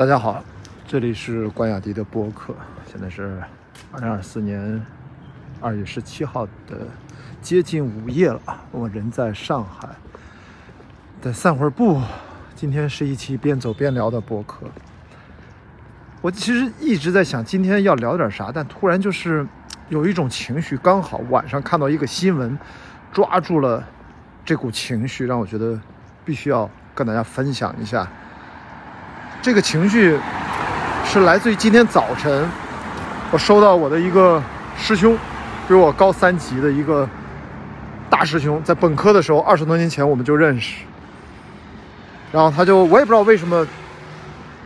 大家好，这里是关雅迪的播客，现在是二零二四年二月十七号的接近午夜了，我人在上海，再散会儿步。今天是一期边走边聊的播客。我其实一直在想今天要聊点啥，但突然就是有一种情绪，刚好晚上看到一个新闻，抓住了这股情绪，让我觉得必须要跟大家分享一下。这个情绪是来自于今天早晨，我收到我的一个师兄，比我高三级的一个大师兄，在本科的时候，二十多年前我们就认识。然后他就我也不知道为什么，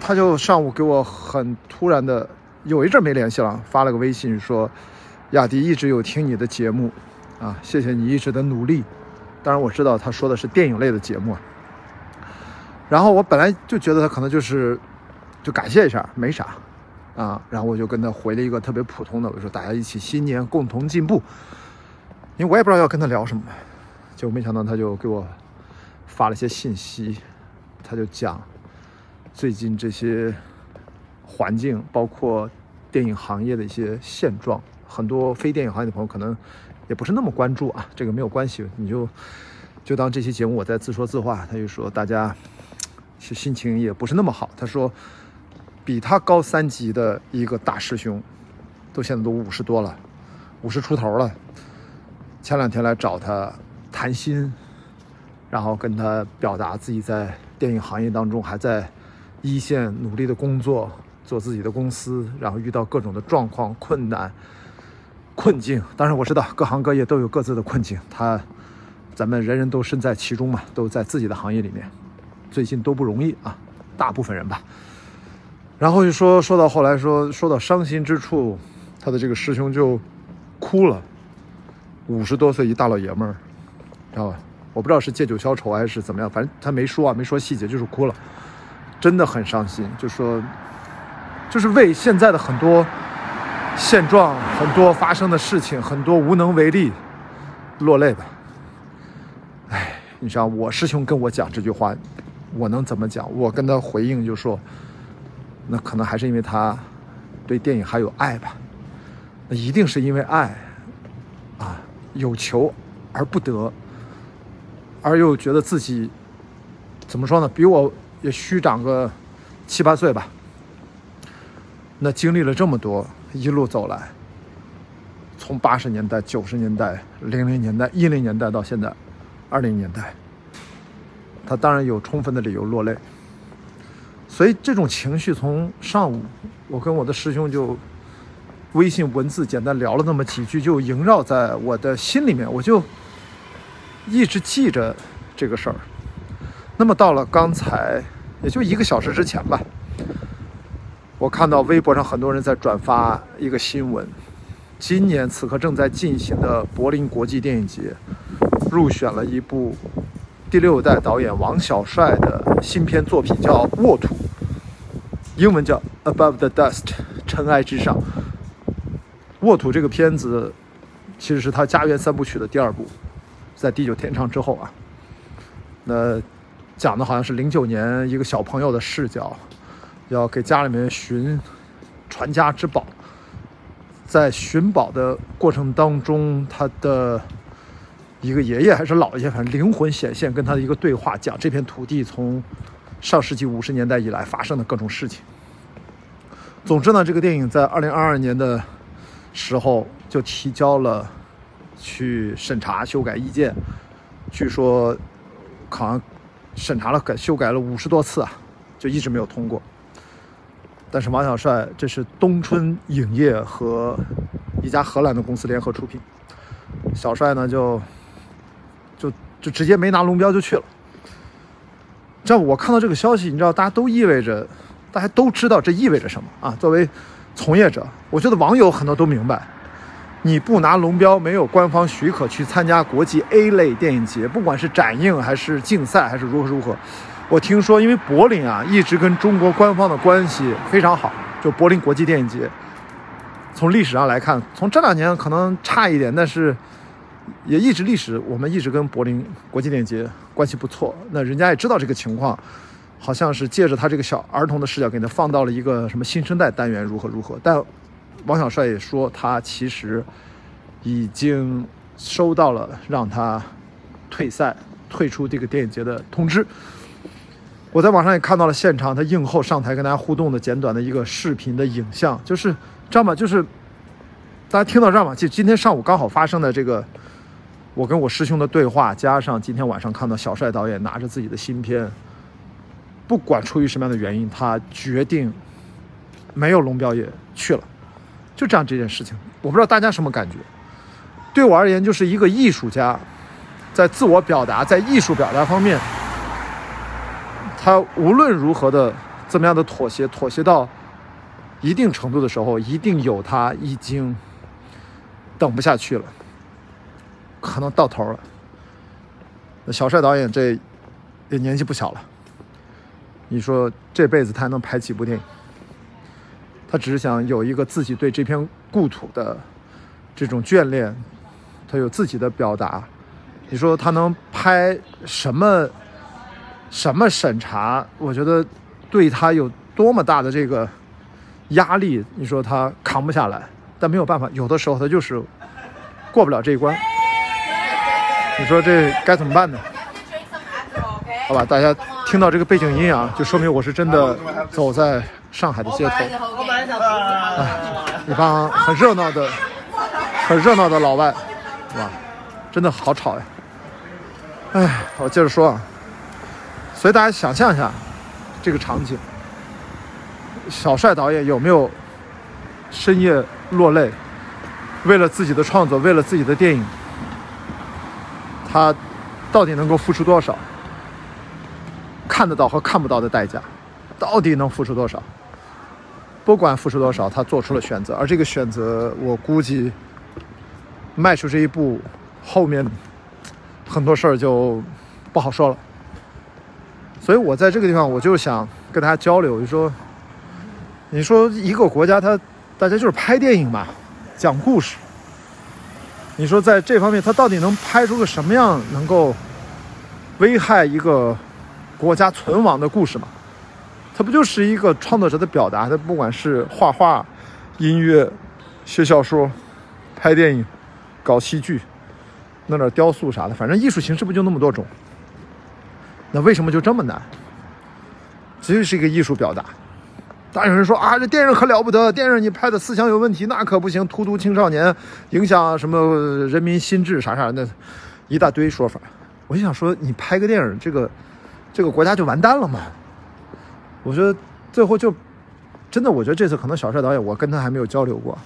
他就上午给我很突然的，有一阵没联系了，发了个微信说：“雅迪一直有听你的节目，啊，谢谢你一直的努力。”当然我知道他说的是电影类的节目。然后我本来就觉得他可能就是，就感谢一下，没啥，啊，然后我就跟他回了一个特别普通的，我说大家一起新年共同进步，因为我也不知道要跟他聊什么，结果没想到他就给我发了一些信息，他就讲最近这些环境，包括电影行业的一些现状，很多非电影行业的朋友可能也不是那么关注啊，这个没有关系，你就就当这期节目我在自说自话，他就说大家。是心情也不是那么好。他说，比他高三级的一个大师兄，都现在都五十多了，五十出头了。前两天来找他谈心，然后跟他表达自己在电影行业当中还在一线努力的工作，做自己的公司，然后遇到各种的状况、困难、困境。当然我知道各行各业都有各自的困境，他咱们人人都身在其中嘛，都在自己的行业里面。最近都不容易啊，大部分人吧。然后就说说到后来说说到伤心之处，他的这个师兄就哭了。五十多岁一大老爷们儿，知道吧？我不知道是借酒消愁还是怎么样，反正他没说啊，没说细节，就是哭了，真的很伤心。就说就是为现在的很多现状、很多发生的事情、很多无能为力落泪吧。哎，你知道我师兄跟我讲这句话。我能怎么讲？我跟他回应就说，那可能还是因为他对电影还有爱吧。那一定是因为爱啊，有求而不得，而又觉得自己怎么说呢？比我也虚长个七八岁吧。那经历了这么多，一路走来，从八十年代、九十年代、零零年代、一零年代到现在二零年代。他当然有充分的理由落泪，所以这种情绪从上午我跟我的师兄就微信文字简单聊了那么几句，就萦绕在我的心里面，我就一直记着这个事儿。那么到了刚才，也就一个小时之前吧，我看到微博上很多人在转发一个新闻：今年此刻正在进行的柏林国际电影节入选了一部。第六代导演王小帅的新片作品叫《沃土》，英文叫《Above the Dust》，尘埃之上。《沃土》这个片子其实是他家园三部曲的第二部，在《地久天长》之后啊。那讲的好像是零九年一个小朋友的视角，要给家里面寻传家之宝，在寻宝的过程当中，他的。一个爷爷还是姥爷，反正灵魂显现，跟他的一个对话，讲这片土地从上世纪五十年代以来发生的各种事情。总之呢，这个电影在二零二二年的时候就提交了去审查修改意见，据说好像审查了改修改了五十多次啊，就一直没有通过。但是王小帅这是东春影业和一家荷兰的公司联合出品，小帅呢就。就直接没拿龙标就去了。这样我看到这个消息，你知道，大家都意味着，大家都知道这意味着什么啊？作为从业者，我觉得网友很多都明白，你不拿龙标，没有官方许可去参加国际 A 类电影节，不管是展映还是竞赛还是如何如何。我听说，因为柏林啊一直跟中国官方的关系非常好，就柏林国际电影节。从历史上来看，从这两年可能差一点，但是。也一直历史，我们一直跟柏林国际电影节关系不错。那人家也知道这个情况，好像是借着他这个小儿童的视角，给他放到了一个什么新生代单元如何如何。但王小帅也说，他其实已经收到了让他退赛、退出这个电影节的通知。我在网上也看到了现场他映后上台跟大家互动的简短的一个视频的影像，就是知道吗？就是大家听到这儿吗？就今天上午刚好发生的这个，我跟我师兄的对话，加上今天晚上看到小帅导演拿着自己的新片。不管出于什么样的原因，他决定没有龙标也去了，就这样这件事情，我不知道大家什么感觉。对我而言，就是一个艺术家，在自我表达，在艺术表达方面，他无论如何的怎么样的妥协，妥协到一定程度的时候，一定有他已经等不下去了，可能到头了。小帅导演这也年纪不小了。你说这辈子他还能拍几部电影？他只是想有一个自己对这片故土的这种眷恋，他有自己的表达。你说他能拍什么？什么审查？我觉得对他有多么大的这个压力？你说他扛不下来，但没有办法，有的时候他就是过不了这一关。你说这该怎么办呢？好吧，大家。听到这个背景音啊，就说明我是真的走在上海的街头。哎，一帮很热闹的、很热闹的老外，是吧？真的好吵呀！哎，我接着说啊。所以大家想象一下这个场景：小帅导演有没有深夜落泪？为了自己的创作，为了自己的电影，他到底能够付出多少？看得到和看不到的代价，到底能付出多少？不管付出多少，他做出了选择，而这个选择，我估计迈出这一步，后面很多事儿就不好说了。所以我在这个地方，我就想跟大家交流，就说，你说一个国家，他大家就是拍电影嘛，讲故事。你说在这方面，他到底能拍出个什么样，能够危害一个？国家存亡的故事吗，它不就是一个创作者的表达？他不管是画画、音乐、写小说、拍电影、搞戏剧、弄点雕塑啥的，反正艺术形式不就那么多种？那为什么就这么难？这就是一个艺术表达。当然有人说啊，这电影可了不得，电影你拍的思想有问题，那可不行，荼毒青少年，影响什么人民心智啥啥的，一大堆说法。我就想说，你拍个电影，这个。这个国家就完蛋了嘛？我觉得最后就真的，我觉得这次可能小帅导演，我跟他还没有交流过，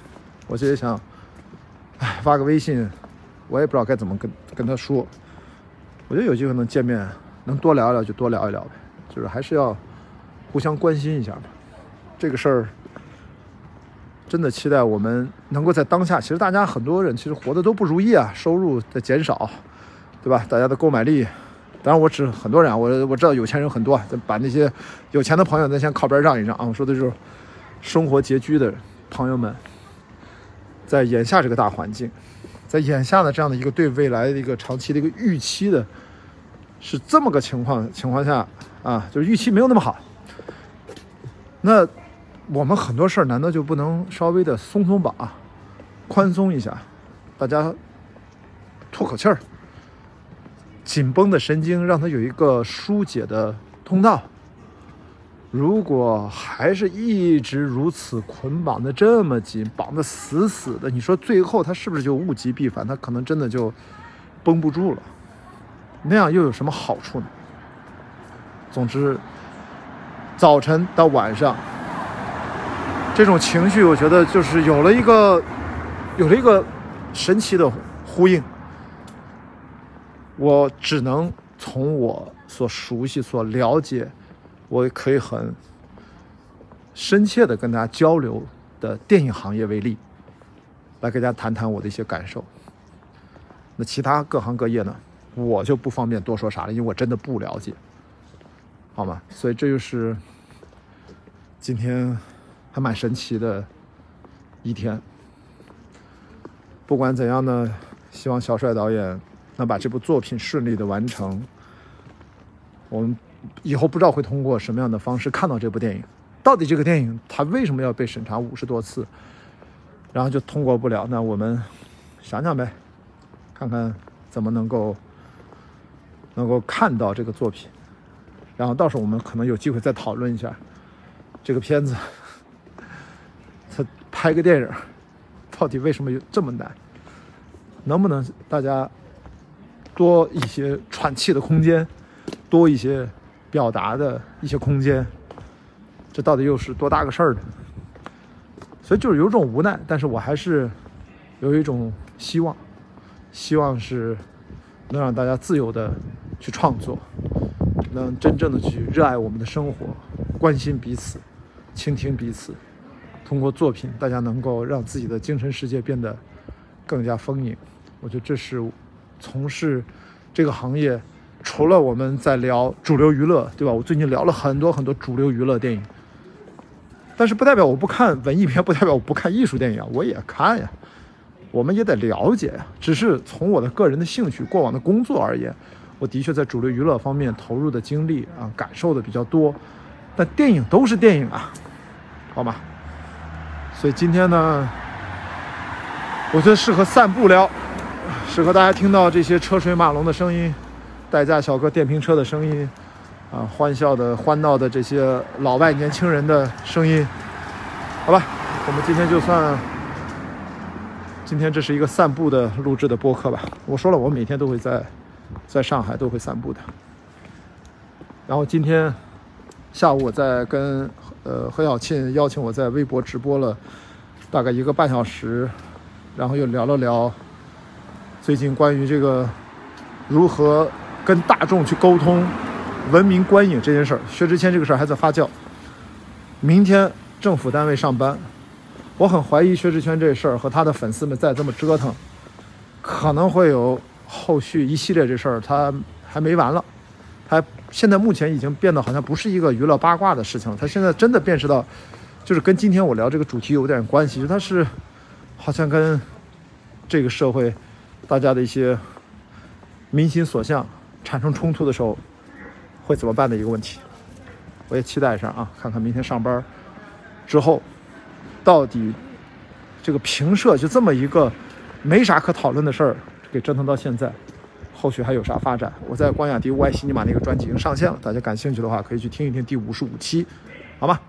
我就想，哎，发个微信，我也不知道该怎么跟跟他说。我觉得有机会能见面，能多聊一聊就多聊一聊呗，就是还是要互相关心一下嘛。这个事儿真的期待我们能够在当下，其实大家很多人其实活的都不如意啊，收入在减少，对吧？大家的购买力。当然，我指很多人啊，我我知道有钱人很多，把那些有钱的朋友咱先靠边让一让啊。我说的就是生活拮据的朋友们，在眼下这个大环境，在眼下的这样的一个对未来的一个长期的一个预期的，是这么个情况情况下啊，就是预期没有那么好。那我们很多事儿难道就不能稍微的松松绑，宽松一下，大家吐口气儿？紧绷的神经让它有一个疏解的通道。如果还是一直如此捆绑的这么紧，绑得死死的，你说最后他是不是就物极必反？他可能真的就绷不住了。那样又有什么好处呢？总之，早晨到晚上，这种情绪，我觉得就是有了一个有了一个神奇的呼应。我只能从我所熟悉、所了解，我可以很深切的跟大家交流的电影行业为例，来跟大家谈谈我的一些感受。那其他各行各业呢，我就不方便多说啥了，因为我真的不了解，好吗？所以这就是今天还蛮神奇的一天。不管怎样呢，希望小帅导演。能把这部作品顺利的完成，我们以后不知道会通过什么样的方式看到这部电影。到底这个电影它为什么要被审查五十多次，然后就通过不了？那我们想想呗，看看怎么能够能够看到这个作品，然后到时候我们可能有机会再讨论一下这个片子，拍个电影到底为什么有这么难？能不能大家多一些喘气的空间，多一些表达的一些空间？这到底又是多大个事儿呢？所以就是有种无奈，但是我还是有一种希望，希望是能让大家自由的去创作，能真正的去热爱我们的生活，关心彼此，倾听彼此。通过作品，大家能够让自己的精神世界变得更加丰盈。我觉得这是从事这个行业，除了我们在聊主流娱乐，对吧？我最近聊了很多很多主流娱乐电影，但是不代表我不看文艺片，不代表我不看艺术电影，我也看呀。我们也得了解呀。只是从我的个人的兴趣、过往的工作而言，我的确在主流娱乐方面投入的精力啊，感受的比较多。但电影都是电影啊，好吗？所以今天呢，我觉得适合散步聊。适合大家听到这些车水马龙的声音，代驾小哥、电瓶车的声音，啊，欢笑的、欢闹的这些老外年轻人的声音，好吧，我们今天就算，今天这是一个散步的录制的播客吧。我说了，我每天都会在，在上海都会散步的。然后今天下午我在跟呃何小庆邀请我在微博直播了大概一个半小时，然后又聊了聊。最近关于这个如何跟大众去沟通、文明观影这件事儿，薛之谦这个事儿还在发酵。明天政府单位上班，我很怀疑薛之谦这事儿和他的粉丝们再这么折腾，可能会有后续一系列这事儿，他还没完了。他现在目前已经变得好像不是一个娱乐八卦的事情了，他现在真的辨识到，就是跟今天我聊这个主题有点关系，就他是好像跟这个社会。大家的一些民心所向产生冲突的时候，会怎么办的一个问题，我也期待一下啊，看看明天上班之后，到底这个评社就这么一个没啥可讨论的事儿，给折腾到现在，后续还有啥发展？我在光雅迪无爱西尼玛那个专辑已经上线了，大家感兴趣的话可以去听一听第五十五期，好吗？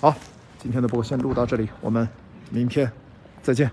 好，今天的播先录到这里，我们明天再见。